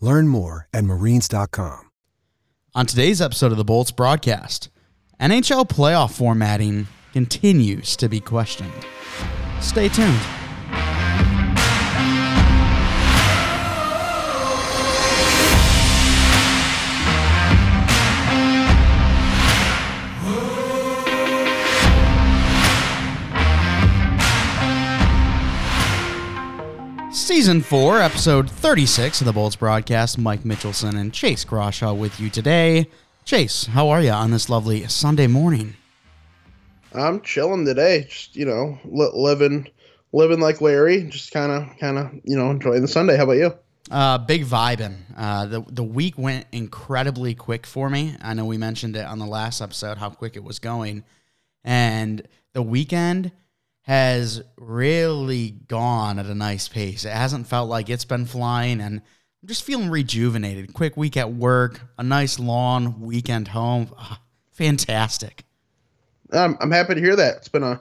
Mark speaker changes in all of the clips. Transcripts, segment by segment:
Speaker 1: Learn more at marines.com.
Speaker 2: On today's episode of the Bolts broadcast, NHL playoff formatting continues to be questioned. Stay tuned. Season 4, episode 36 of the Bolts broadcast. Mike Mitchelson and Chase Groshaw with you today. Chase, how are you on this lovely Sunday morning?
Speaker 3: I'm chilling today, just you know, li- living, living like Larry, just kind of, kind of, you know, enjoying the Sunday. How about you?
Speaker 2: Uh, big vibing. Uh, the the week went incredibly quick for me. I know we mentioned it on the last episode how quick it was going, and the weekend has really gone at a nice pace. It hasn't felt like it's been flying, and I'm just feeling rejuvenated. Quick week at work, a nice long weekend home. Ah, fantastic.
Speaker 3: I'm, I'm happy to hear that. It's been a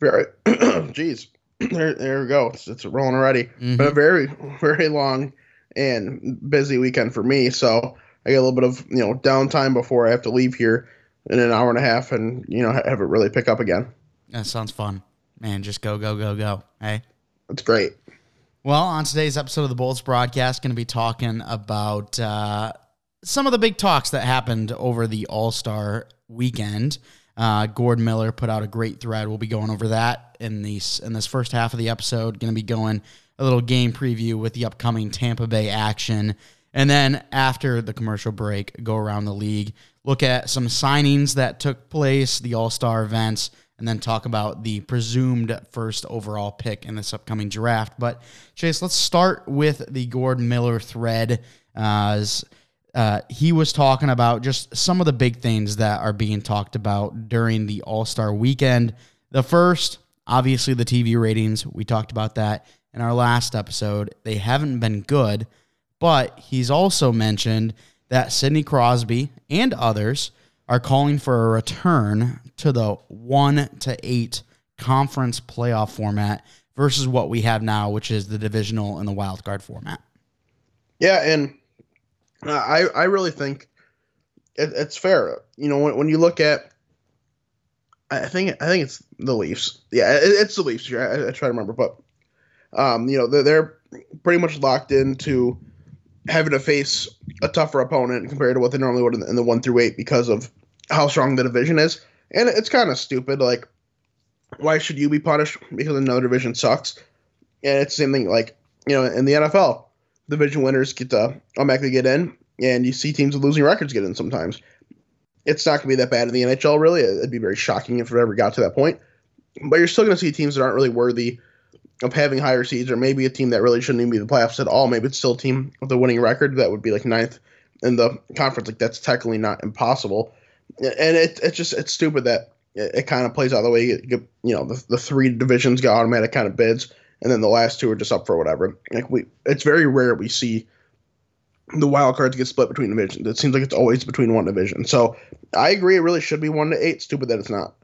Speaker 3: very, geez, there, there we go. It's, it's rolling already.
Speaker 2: Mm-hmm.
Speaker 3: Been a very, very long and busy weekend for me. So I get a little bit of you know downtime before I have to leave here in an hour and a half, and you know have it really pick up again.
Speaker 2: That sounds fun. Man, just go, go, go, go. Hey.
Speaker 3: That's great.
Speaker 2: Well, on today's episode of the Bolts broadcast, going to be talking about uh, some of the big talks that happened over the All Star weekend. Uh, Gord Miller put out a great thread. We'll be going over that in these in this first half of the episode. Going to be going a little game preview with the upcoming Tampa Bay action, and then after the commercial break, go around the league, look at some signings that took place, the All Star events and then talk about the presumed first overall pick in this upcoming draft. But Chase, let's start with the Gordon Miller thread. As, uh, he was talking about just some of the big things that are being talked about during the All Star weekend. The first, obviously, the TV ratings. We talked about that in our last episode. They haven't been good, but he's also mentioned that Sidney Crosby and others are calling for a return to the one to eight conference playoff format versus what we have now, which is the divisional and the wild card format.
Speaker 3: Yeah, and uh, I I really think it, it's fair. You know, when, when you look at, I think I think it's the Leafs. Yeah, it, it's the Leafs. I, I try to remember, but um, you know they're, they're pretty much locked into having to face a tougher opponent compared to what they normally would in the, in the one through eight because of how strong the division is. And it's kind of stupid. Like, why should you be punished because another division sucks? And it's the same thing. Like, you know, in the NFL, division winners get to automatically get in, and you see teams with losing records get in sometimes. It's not going to be that bad in the NHL, really. It'd be very shocking if it ever got to that point. But you're still going to see teams that aren't really worthy of having higher seeds, or maybe a team that really shouldn't even be the playoffs at all. Maybe it's still a team with a winning record that would be like ninth in the conference. Like that's technically not impossible, and it it's just it's stupid that it, it kind of plays out the way you, get, you know the, the three divisions get automatic kind of bids, and then the last two are just up for whatever. Like we, it's very rare we see the wild cards get split between divisions. It seems like it's always between one division. So I agree. It really should be one to eight. Stupid that it's not.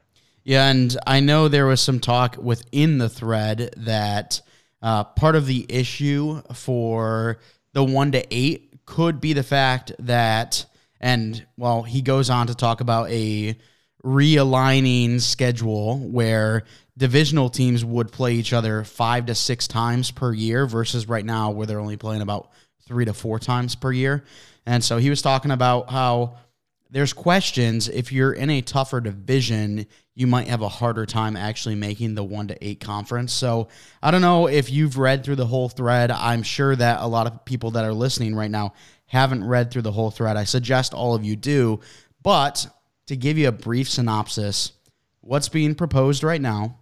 Speaker 2: Yeah, and I know there was some talk within the thread that uh, part of the issue for the one to eight could be the fact that, and well, he goes on to talk about a realigning schedule where divisional teams would play each other five to six times per year versus right now where they're only playing about three to four times per year. And so he was talking about how there's questions if you're in a tougher division, you might have a harder time actually making the one to eight conference. So I don't know if you've read through the whole thread. I'm sure that a lot of people that are listening right now haven't read through the whole thread. I suggest all of you do. But to give you a brief synopsis, what's being proposed right now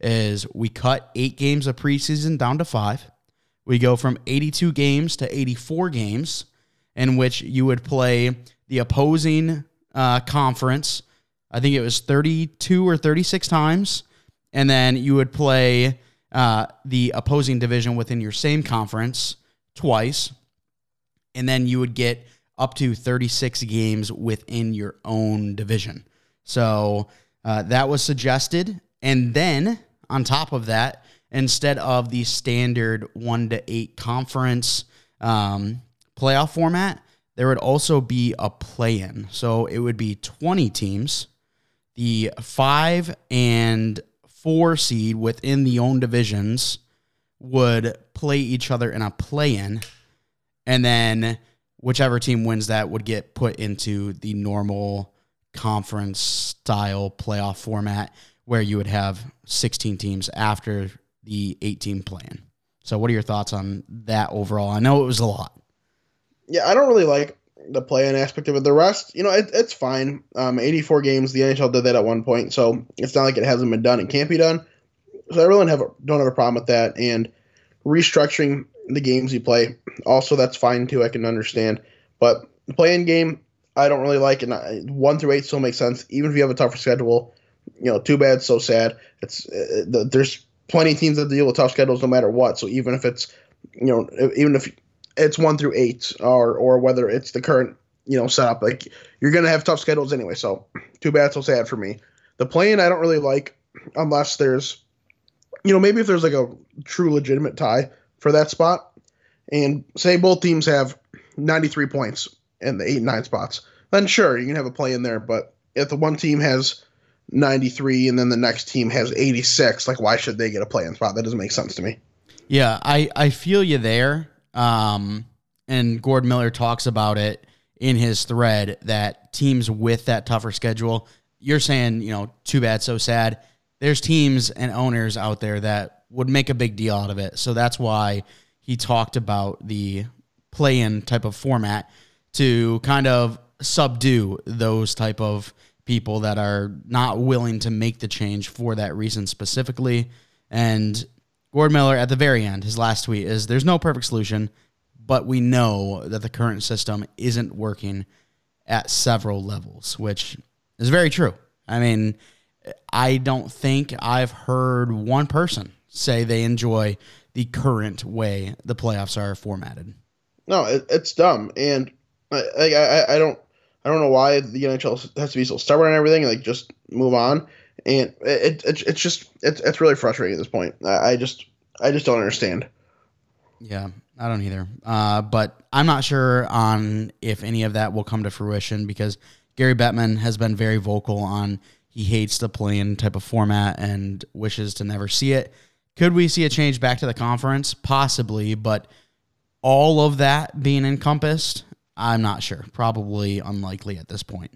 Speaker 2: is we cut eight games of preseason down to five. We go from 82 games to 84 games, in which you would play the opposing uh, conference. I think it was 32 or 36 times. And then you would play uh, the opposing division within your same conference twice. And then you would get up to 36 games within your own division. So uh, that was suggested. And then on top of that, instead of the standard one to eight conference um, playoff format, there would also be a play in. So it would be 20 teams. The five and four seed within the own divisions would play each other in a play in. And then whichever team wins that would get put into the normal conference style playoff format where you would have 16 teams after the 18 plan. So, what are your thoughts on that overall? I know it was a lot.
Speaker 3: Yeah, I don't really like the play-in aspect of it. The rest, you know, it, it's fine. Um, 84 games. The NHL did that at one point, so it's not like it hasn't been done. It can't be done. So I really don't have a, don't have a problem with that. And restructuring the games you play, also that's fine too. I can understand. But the play-in game, I don't really like. And one through eight still makes sense, even if you have a tougher schedule. You know, too bad, so sad. It's uh, there's plenty of teams that deal with tough schedules no matter what. So even if it's you know even if it's one through eight or or whether it's the current you know setup, like you're gonna have tough schedules anyway. So too bad, so sad for me. The play-in I don't really like unless there's you know maybe if there's like a true legitimate tie for that spot, and say both teams have 93 points in the eight and nine spots, then sure you can have a play in there. But if the one team has 93 and then the next team has 86 like why should they get a play-in spot? That doesn't make sense to me.
Speaker 2: Yeah i i feel you there. Um and gord miller talks about it in his thread that teams with that tougher schedule you're saying you know too bad so sad. There's teams and owners out there that would make a big deal out of it. So that's why he talked about the play-in type of format to kind of subdue those type of people that are not willing to make the change for that reason specifically. And Gord Miller at the very end, his last tweet is there's no perfect solution, but we know that the current system isn't working at several levels, which is very true. I mean, I don't think I've heard one person say they enjoy the current way the playoffs are formatted.
Speaker 3: No, it, it's dumb, and I, I I don't I don't know why the NHL has to be so stubborn and everything. Like, just move on. And it, it it's just it's it's really frustrating at this point. I, I just I just don't understand.
Speaker 2: Yeah, I don't either. Uh, but I'm not sure on if any of that will come to fruition because Gary Bettman has been very vocal on he hates the play-in type of format and wishes to never see it. Could we see a change back to the conference? Possibly, but all of that being encompassed, I'm not sure. Probably unlikely at this point.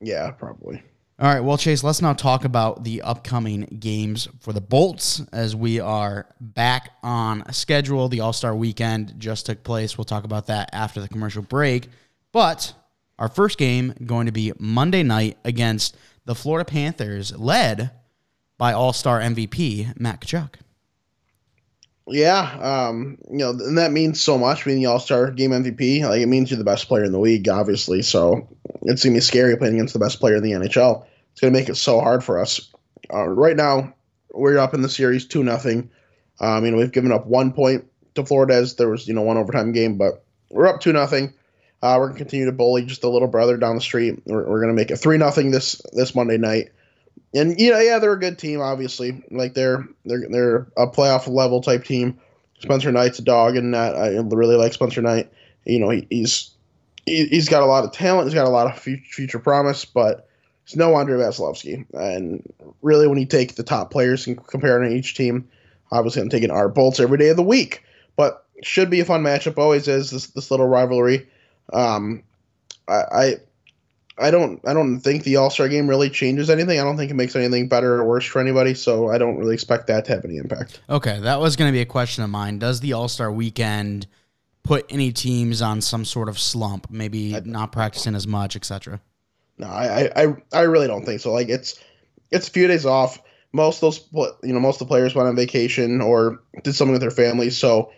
Speaker 3: Yeah, probably.
Speaker 2: All right, well, Chase, let's now talk about the upcoming games for the Bolts as we are back on schedule. The All Star weekend just took place. We'll talk about that after the commercial break. But our first game going to be Monday night against the Florida Panthers, led by All Star MVP Matt Tkachuk.
Speaker 3: Yeah, um, you know, and that means so much being the All Star Game MVP. Like it means you're the best player in the league, obviously. So it's gonna be scary playing against the best player in the NHL. It's gonna make it so hard for us. Uh, right now, we're up in the series two nothing. Um, you know, we've given up one point to Florida as there was you know one overtime game, but we're up two nothing. Uh, we're gonna continue to bully just the little brother down the street. We're, we're gonna make it three nothing this this Monday night. And you know, yeah, they're a good team. Obviously, like they're they're they're a playoff level type team. Spencer Knight's a dog, and that I really like Spencer Knight. You know, he, he's he, has got a lot of talent. He's got a lot of future promise, but it's no Andrei Vasilevskiy. And really, when you take the top players and compare them to each team, obviously I'm taking Art Bolts every day of the week. But should be a fun matchup. Always is this this little rivalry. Um, I, I I don't I don't think the All Star game really changes anything. I don't think it makes anything better or worse for anybody. So I don't really expect that to have any impact.
Speaker 2: Okay, that was going to be a question of mine. Does the All Star weekend put any teams on some sort of slump? Maybe I, not practicing as much, etc.
Speaker 3: No, I, I I really don't think so. Like it's it's a few days off. Most of those you know most of the players went on vacation or did something with their families. So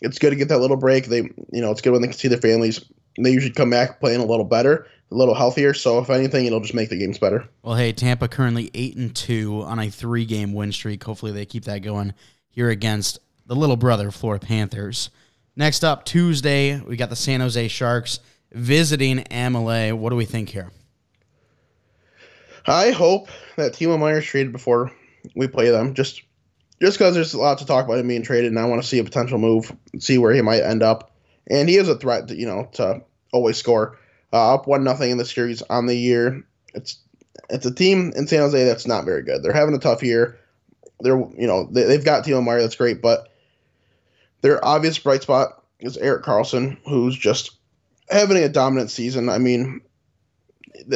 Speaker 3: it's good to get that little break. They you know it's good when they can see their families. They usually come back playing a little better a little healthier. So if anything, it'll just make the games better.
Speaker 2: Well, hey, Tampa currently eight and two on a three game win streak. Hopefully, they keep that going here against the little brother Florida Panthers. Next up, Tuesday, we got the San Jose Sharks visiting Amalie. What do we think here?
Speaker 3: I hope that Timo Meier's traded before we play them. Just just because there's a lot to talk about him being traded, and I want to see a potential move, see where he might end up. And he is a threat, to, you know, to always score uh, up one nothing in the series on the year. It's it's a team in San Jose that's not very good. They're having a tough year. They're you know they, they've got Timo Meier that's great, but their obvious bright spot is Erik Karlsson, who's just having a dominant season. I mean,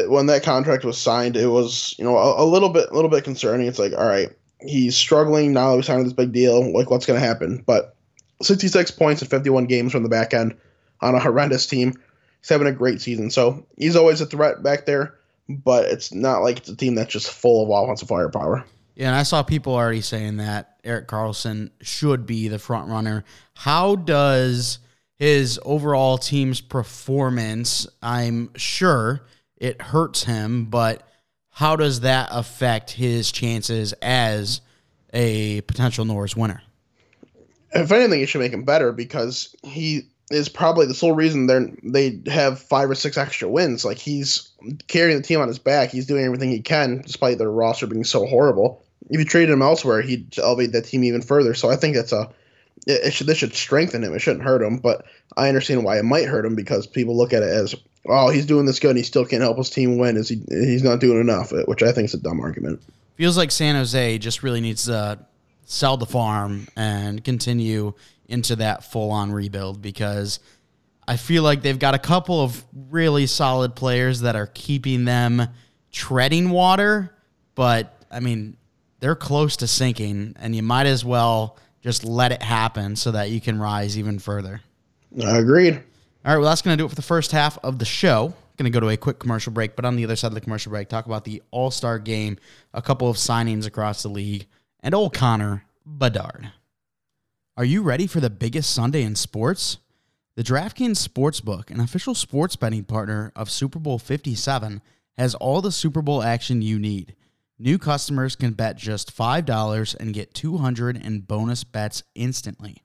Speaker 3: when that contract was signed, it was you know a, a, little bit a little bit concerning. It's like all right, he's struggling now. He's signed this big deal. Like what's going to happen? But 66 points in 51 games from the back end on a horrendous team he's having a great season. So he's always a threat back there, but it's not like it's a team that's just full of offensive firepower.
Speaker 2: Yeah, and I saw people already saying that Erik Karlsson should be the front runner. How does his overall team's performance, I'm sure it hurts him, but how does that affect his chances as a potential Norris winner?
Speaker 3: If anything, it should make him better because he is probably the sole reason they they have five or six extra wins. Like he's carrying the team on his back. He's doing everything he can, despite their roster being so horrible. If you traded him elsewhere, he'd elevate that team even further. So I think that's a it, it should this should strengthen him. It shouldn't hurt him, but I understand why it might hurt him because people look at it as oh he's doing this good and he still can't help his team win. Is he? He's not doing enough, uh, which I think is a dumb argument.
Speaker 2: Feels like San Jose just really needs to uh, sell the farm and continue into that full on rebuild because I feel like they've got a couple of really solid players that are keeping them treading water, but I mean, they're close to sinking, and you might as well just let it happen so that you can rise even further.
Speaker 3: Agreed.
Speaker 2: All right, well, that's going to do it for the first half of the show. Going to go to a quick commercial break, but on the other side of the commercial break, talk about the All Star game, a couple of signings across the league, and old Connor Bedard. Are you ready for the biggest Sunday in sports? The DraftKings Sportsbook, an official sports betting partner of Super Bowl 57, has all the Super Bowl action you need. New customers can bet just $5 and get 200 in bonus bets instantly.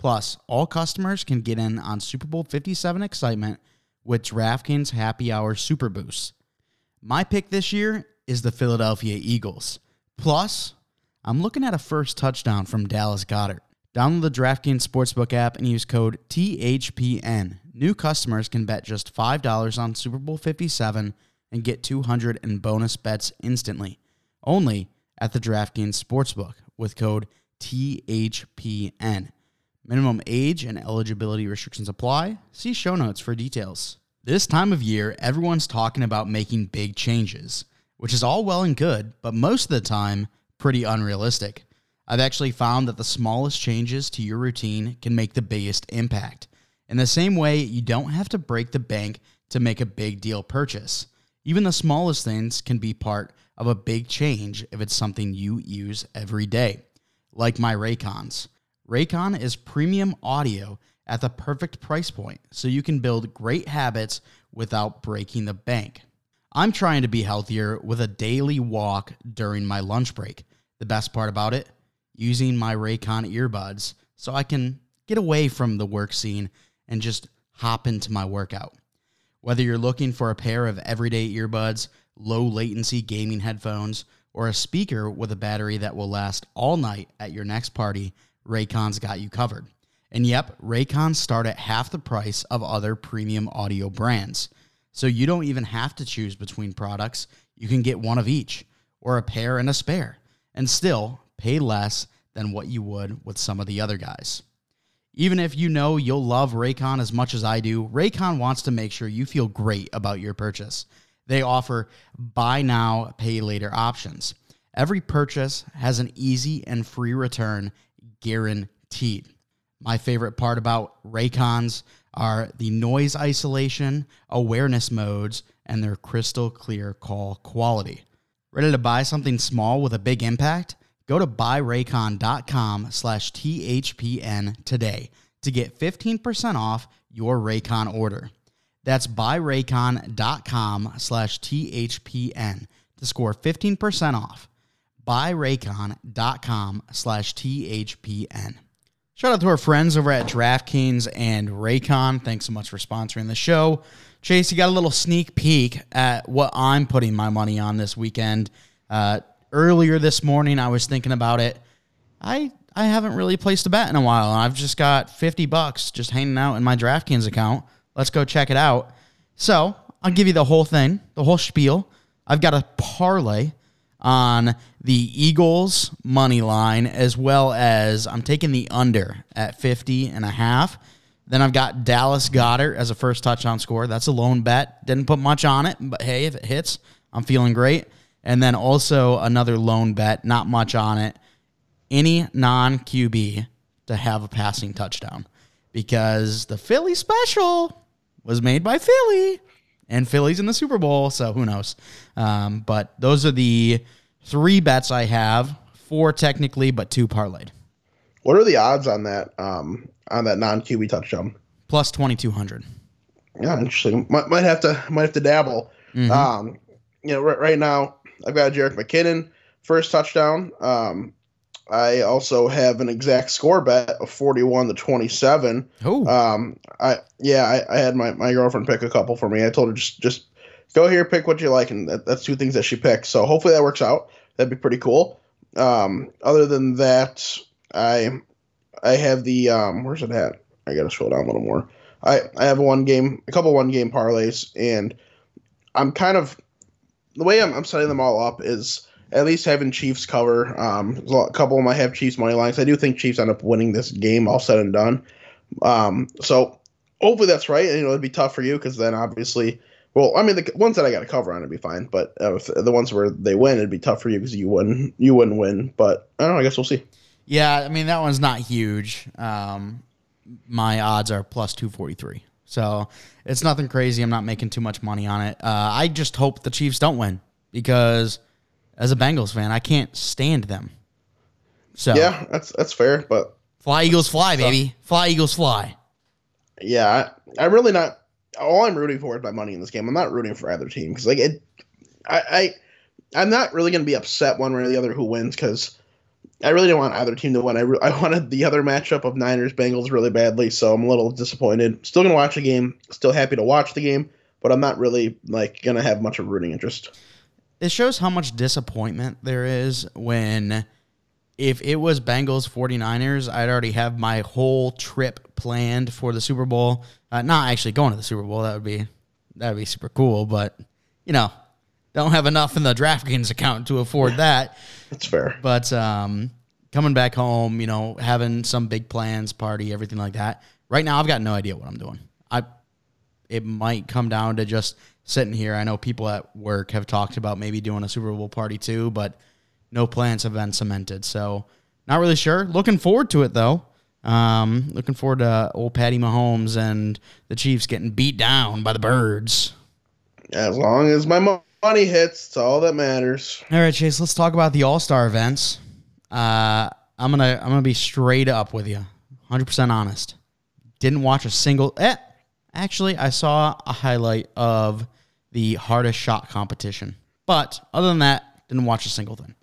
Speaker 2: Plus, all customers can get in on Super Bowl 57 excitement with DraftKings Happy Hour Super Boost. My pick this year is the Philadelphia Eagles. Plus, I'm looking at a first touchdown from Dallas Goedert. Download the DraftKings Sportsbook app and use code THPN. New customers can bet just $5 on Super Bowl 57 and get 200 in bonus bets instantly. Only at the DraftKings Sportsbook with code THPN. Minimum age and eligibility restrictions apply. See show notes for details. This time of year, everyone's talking about making big changes, which is all well and good, but most of the time, pretty unrealistic. I've actually found that the smallest changes to your routine can make the biggest impact. In the same way, you don't have to break the bank to make a big deal purchase. Even the smallest things can be part of a big change if it's something you use every day, like my Raycons. Raycon is premium audio at the perfect price point, so you can build great habits without breaking the bank. I'm trying to be healthier with a daily walk during my lunch break. The best part about it, using my Raycon earbuds so I can get away from the work scene and just hop into my workout. Whether you're looking for a pair of everyday earbuds, low latency gaming headphones, or a speaker with a battery that will last all night at your next party, Raycon's got you covered. And yep, Raycons start at half the price of other premium audio brands. So you don't even have to choose between products. You can get one of each, or a pair and a spare, and still pay less than what you would with some of the other guys. Even if you know you'll love Raycon as much as I do, Raycon wants to make sure you feel great about your purchase. They offer buy now, pay later options. Every purchase has an easy and free return guaranteed. My favorite part about Raycons are the noise isolation, awareness modes, and their crystal clear call quality. Ready to buy something small with a big impact? Go to buyraycon.com slash THPN today to get 15% off your Raycon order. That's buyraycon.com slash THPN to score 15% off. Buyraycon.com slash THPN. Shout out to our friends over at DraftKings and Raycon. Thanks so much for sponsoring the show. Chase, you got a little sneak peek at what I'm putting my money on this weekend. Uh, earlier this morning, I was thinking about it. I I haven't really placed a bet in a while, I've just got 50 bucks just hanging out in my DraftKings account. Let's go check it out. So I'll give you the whole thing, the whole spiel. I've got a parlay on the Eagles money line as well as I'm taking the under at 50 and a half. Then I've got Dallas Goedert as a first touchdown score. That's a lone bet. Didn't put much on it, but hey, if it hits, I'm feeling great. And then also another lone bet, not much on it. Any non QB to have a passing touchdown because the Philly special was made by Philly and Philly's in the Super Bowl, so who knows? Um, but those are the three bets I have, four technically, but two parlayed.
Speaker 3: What are the odds on that? Um, on that non QB touchdown?
Speaker 2: Plus twenty two hundred.
Speaker 3: Yeah, interesting. Might, might have to might have to dabble. Mm-hmm. Um, you know, right, right now I've got Jerick McKinnon first touchdown. Um, I also have an exact score bet of 41 to 27.
Speaker 2: Oh.
Speaker 3: Um, I yeah, I, I, had my, my girlfriend pick a couple for me. I told her just just go here, pick what you like, and that, that's two things that she picked. So hopefully that works out. That'd be pretty cool. Um, other than that, I I have the um, where's it at? I gotta scroll down a little more. I I have one game, a couple one game parlays, and I'm kind of the way I'm, I'm setting them all up is at least having Chiefs cover. Um, a couple of them I have Chiefs money lines. I do think Chiefs end up winning this game, all said and done. Um, so hopefully that's right. And, You know, it'd be tough for you because then obviously, well, I mean, the ones that I got to cover on it'd be fine, but uh, the ones where they win, it'd be tough for you because you wouldn't you wouldn't win. But I don't know. I guess we'll see.
Speaker 2: Yeah, I mean that one's not huge. Um, my odds are plus two forty three. So it's nothing crazy. I'm not making too much money on it. Uh, I just hope the Chiefs don't win because as a Bengals fan, I can't stand them. So
Speaker 3: yeah, that's that's fair. But
Speaker 2: fly Eagles, fly, baby, fly Eagles, fly.
Speaker 3: Yeah, I, I'm really not. All I'm rooting for is my money in this game. I'm not rooting for either team because like it, I, I I'm not really going to be upset one way or the other who wins because I really didn't want either team to win. I, re- I wanted the other matchup of Niners Bengals really badly, so I'm a little disappointed. Still gonna watch the game. Still happy to watch the game, but I'm not really like gonna have much of a rooting interest
Speaker 2: it shows how much disappointment there is when if it was Bengals 49ers, I'd already have my whole trip planned for the Super Bowl. Uh, not actually going to the Super Bowl. That would be that would be super cool, but you know, don't have enough in the DraftKings account to afford that.
Speaker 3: That's fair.
Speaker 2: But um, coming back home, you know, having some big plans, party, everything like that. Right now, I've got no idea what I'm doing. I it might come down to just sitting here. I know people at work have talked about maybe doing a Super Bowl party too, but no plans have been cemented. So not really sure. Looking forward to it though. Um, looking forward to old Patty Mahomes and the Chiefs getting beat down by the birds.
Speaker 3: As long as my money hits, it's all that matters.
Speaker 2: All right, Chase. Let's talk about the All Star events. Uh, I'm gonna I'm gonna be straight up with you, hundred percent honest. Didn't watch a single. Eh, actually, I saw a highlight of the hardest shot competition. But other than that, didn't watch a single thing.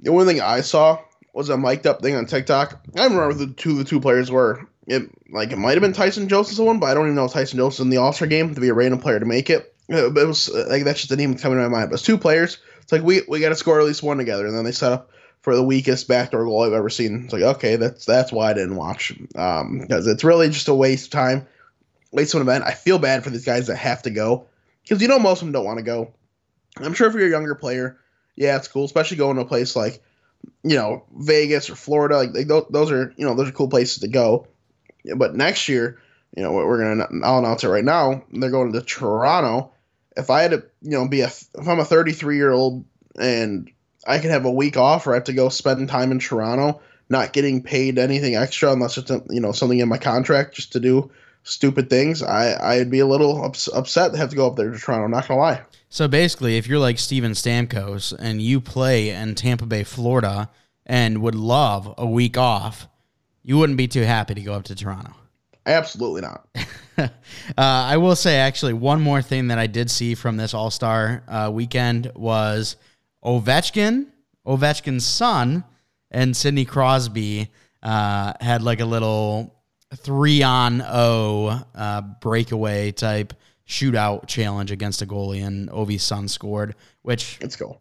Speaker 3: The only thing I saw was a mic'd up thing on TikTok. I don't remember who the two the two players were. it like it might have been Tyson Joseph's one, but I don't even know if Tyson Joseph in the All Star game to be a random player to make it. It was uh, like that's just the name coming to my mind. But it's two players. It's like we we got to score at least one together, and then they set up for the weakest backdoor goal I've ever seen. It's like okay, that's that's why I didn't watch um because it's really just a waste of time, waste of an event. I feel bad for these guys that have to go because you know most of them don't want to go. I'm sure if you're a younger player, yeah, it's cool, especially going to a place like you know Vegas or Florida. Like, like those, those are you know those are cool places to go. But next year, you know, we're gonna I'll announce it right now. They're going to Toronto. If I had to, you know, be a if I'm a 33 year old and I can have a week off or I have to go spend time in Toronto, not getting paid anything extra unless it's um, you know something in my contract just to do stupid things, I I'd be a little ups, upset to have to go up there to Toronto. Not gonna lie.
Speaker 2: So basically, if you're like Steven Stamkos and you play in Tampa Bay, Florida, and would love a week off, you wouldn't be too happy to go up to Toronto.
Speaker 3: Absolutely not.
Speaker 2: uh, I will say, actually, one more thing that I did see from this All Star uh, weekend was Ovechkin, Ovechkin's son, and Sidney Crosby uh, had like a little three on O uh, breakaway type shootout challenge against a goalie, and Ovi's son scored, which
Speaker 3: Let's go.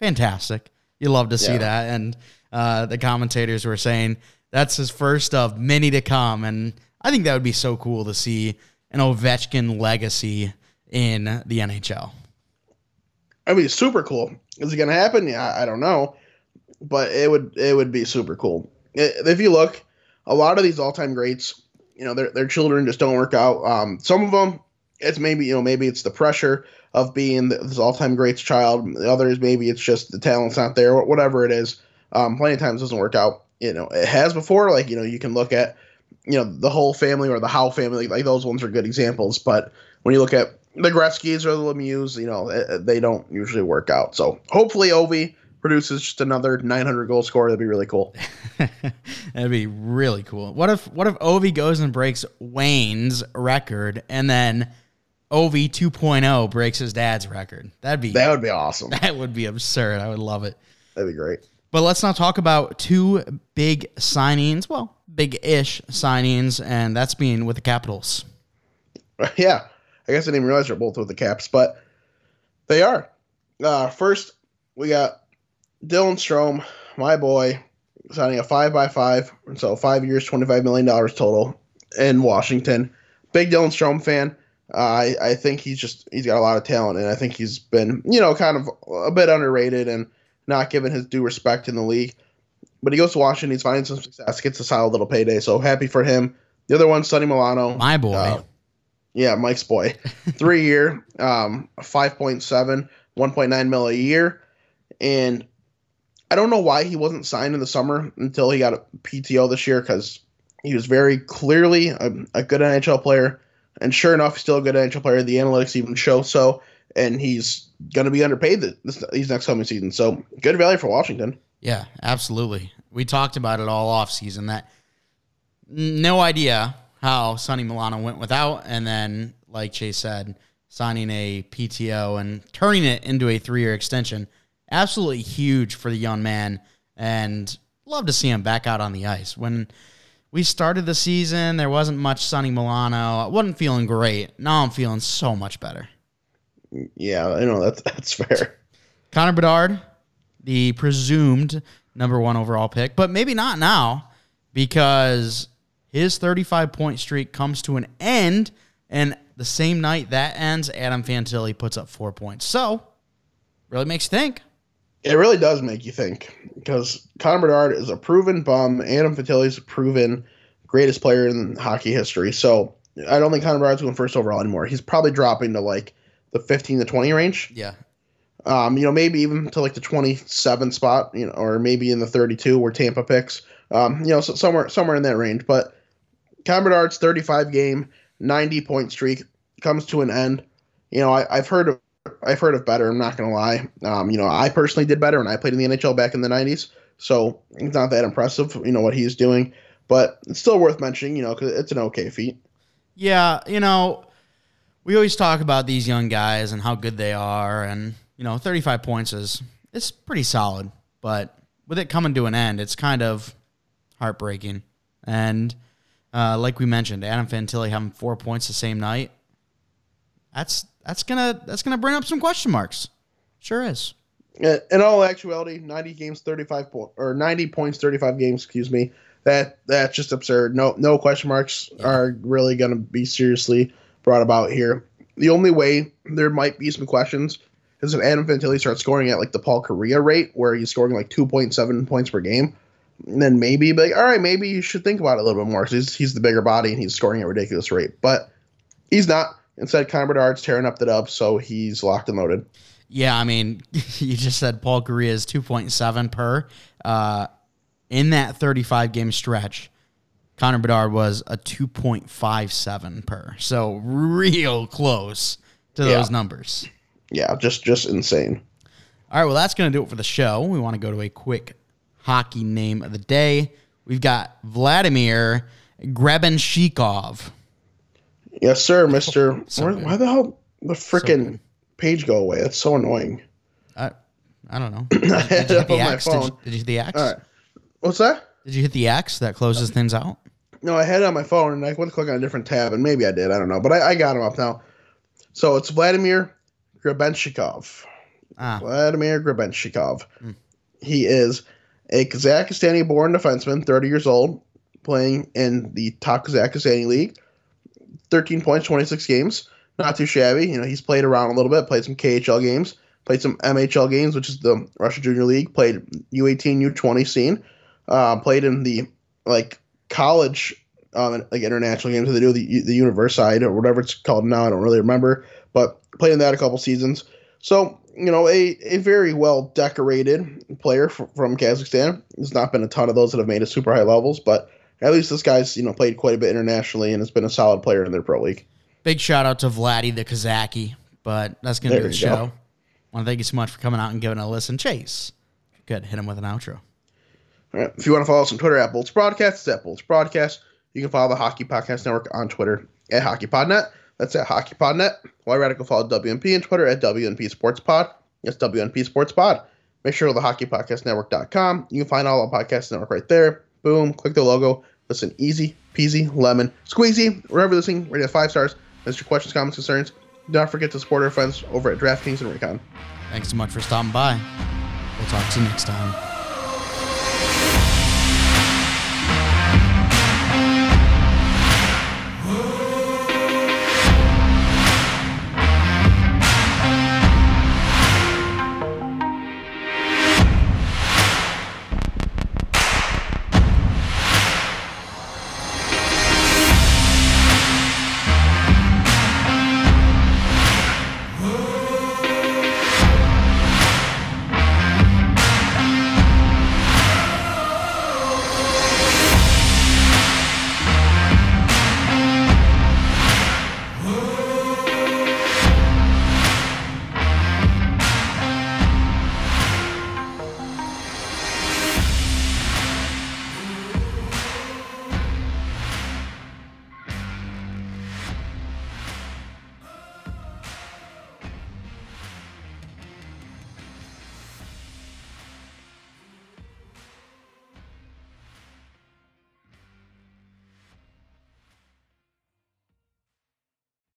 Speaker 2: fantastic. You love to see
Speaker 3: Yeah.
Speaker 2: that. And uh, the commentators were saying that's his first of many to come. And I think that would be so cool to see an Ovechkin legacy in the NHL.
Speaker 3: I mean, super cool. Is it gonna happen? Yeah, I don't know, but it would it would be super cool. If you look, a lot of these all time greats, you know, their their children just don't work out. Um, some of them, it's maybe you know maybe it's the pressure of being this all time greats child. The others maybe it's just the talent's not there. wh- Whatever it is, um, plenty of times doesn't work out. You know, it has before. Like you know, you can look at you know the Hull family or the Howe family. Like those ones are good examples. But when you look at the Gretzky's or the Lemieux, you know, eh, they don't usually work out. So hopefully Ovi produces just another 900 goal scorer. That'd be really cool.
Speaker 2: That'd be really cool. What if what if Ovi goes and breaks Wayne's record and then Ovi 2.0 breaks his dad's record? That'd be
Speaker 3: That would be awesome.
Speaker 2: that would be absurd. I would love it.
Speaker 3: That'd be great.
Speaker 2: But let's not talk about two big signings. Well, big ish signings, and that's being with the Capitals.
Speaker 3: yeah, I guess I didn't realize they're both with the Caps, but they are. Uh, first, we got Dylan Strome, my boy, signing a five by five, so five years, twenty five million dollars total in Washington. Big Dylan Strome fan. Uh, I I think he's just he's got a lot of talent, and I think he's been you know kind of a bit underrated and not given his due respect in the league. But he goes to Washington, he's finding some success, gets a solid little payday, so happy for him. The other one, Sonny Milano,
Speaker 2: My boy.
Speaker 3: uh, yeah, Mike's boy. Three year, um, 5.7, 1.9 mil a year. And I don't know why he wasn't signed in the summer until he got a PTO this year because he was very clearly a, a good NHL player. And sure enough, he's still a good NHL player. The analytics even show so. And he's going to be underpaid this, these next coming season. So good value for Washington.
Speaker 2: Yeah, absolutely. We talked about it all off season that no idea how Sonny Milano went without, and then, like Chase said, signing a PTO and turning it into a three year extension. Absolutely huge for the young man, and love to see him back out on the ice. When we started the season, there wasn't much Sonny Milano. I wasn't feeling great. Now I'm feeling so much better.
Speaker 3: Yeah, I know that's that's fair.
Speaker 2: Connor Bedard, the presumed number one overall pick, but maybe not now because his 35 point streak comes to an end. And the same night that ends, Adam Fantilli puts up four points. So, really makes you think.
Speaker 3: It really does make you think because Connor Bedard is a proven bum. Adam Fantilli is a proven greatest player in hockey history. So I don't think Connor Bedard's going first overall anymore. He's probably dropping to like the 15 to 20 range.
Speaker 2: Yeah.
Speaker 3: Um, you know, maybe even to like the 27 spot, you know, or maybe in the 32 where Tampa picks. Um, you know, so somewhere somewhere in that range. But Connor Bedard's 35 game, 90 point streak comes to an end. You know, I, I've heard of I've heard of better. I'm not gonna lie. Um, you know, I personally did better when I played in the NHL back in the '90s, so it's not that impressive. You know what he's doing, but it's still worth mentioning. You know, because it's an okay feat.
Speaker 2: Yeah. You know, we always talk about these young guys and how good they are. And, you know, 35 points is it's pretty solid. But with it coming to an end, it's kind of heartbreaking. And Uh, like we mentioned, Adam Fantilli having four points the same night. That's that's gonna that's gonna bring up some question marks. Sure is.
Speaker 3: In all actuality, 90 games, 35 points, or 90 points, 35 games. Excuse me. That that's just absurd. No no question marks yeah. are really going to be seriously brought about here. The only way there might be some questions is if Adam Fantilli starts scoring at like the Paul Kariya rate, where he's scoring like 2.7 points per game. Then maybe, like, all right, maybe you should think about it a little bit more because he's, he's the bigger body and he's scoring at a ridiculous rate. But he's not. Instead, Connor Bedard's tearing up the dub, so he's locked and loaded.
Speaker 2: Yeah, I mean, you just said Paul Kariya is 2.7 per. Uh, in that 35 game stretch, Connor Bedard was a 2.57 per. So real close to yeah. those numbers.
Speaker 3: Yeah, just just insane.
Speaker 2: All right, well that's going to do it for the show. We want to go to a quick hockey name of the day. We've got Vladimir Grebenshchikov.
Speaker 3: Yes, sir, oh, Mister. so why the hell the freaking so page go away? That's so annoying.
Speaker 2: I, I don't know. Did, did you hit the X? Did you, did you hit the X?
Speaker 3: All right. What's that?
Speaker 2: Did you hit the X that closes things out?
Speaker 3: No, I had it on my phone and I went to click on a different tab, and maybe I did. I don't know, but I, I got him up now. So it's Vladimir Grebenshchikov. Ah. Vladimir Grebenshchikov. Mm. He is a Kazakhstani-born defenseman, 30 years old, playing in the top Kazakhstani league. 13 points, 26 games. Not too shabby. You know, he's played around a little bit, played some KHL games, played some MHL games, which is the Russian Junior League, played U18, U20 scene, uh, played in the like college um, like international games that they do the the Universiade or whatever it's called now. I don't really remember, but played in that a couple seasons. So you know, a, a very well decorated player f- from Kazakhstan. There's not been a ton of those that have made it super high levels, but at least this guy's you know played quite a bit internationally and has been a solid player in their pro league.
Speaker 2: Big shout out to Vladdy the Kazaki, but that's gonna there be the show. Go. Want to thank you so much for coming out and giving a listen, Chase. Good, hit him with an outro.
Speaker 3: Right. If you want to follow us on Twitter at Bolts Broadcast, it's at Bolts Broadcast. You can follow the Hockey Podcast Network on Twitter at HockeyPodNet. That's at HockeyPodNet. While Radical follow WNP on Twitter at WNP Sports Pod. That's WNP Sports Pod. Make sure to the hockeypodcastnetwork.com. You can find all the podcast network right there. Boom, click the logo. Listen, easy peasy, lemon, squeezy. Wherever listening, rate it five stars. That's your questions, comments, concerns. Do not forget to support our friends over at DraftKings and Raycon.
Speaker 2: Thanks so much for stopping by. We'll talk to you next time.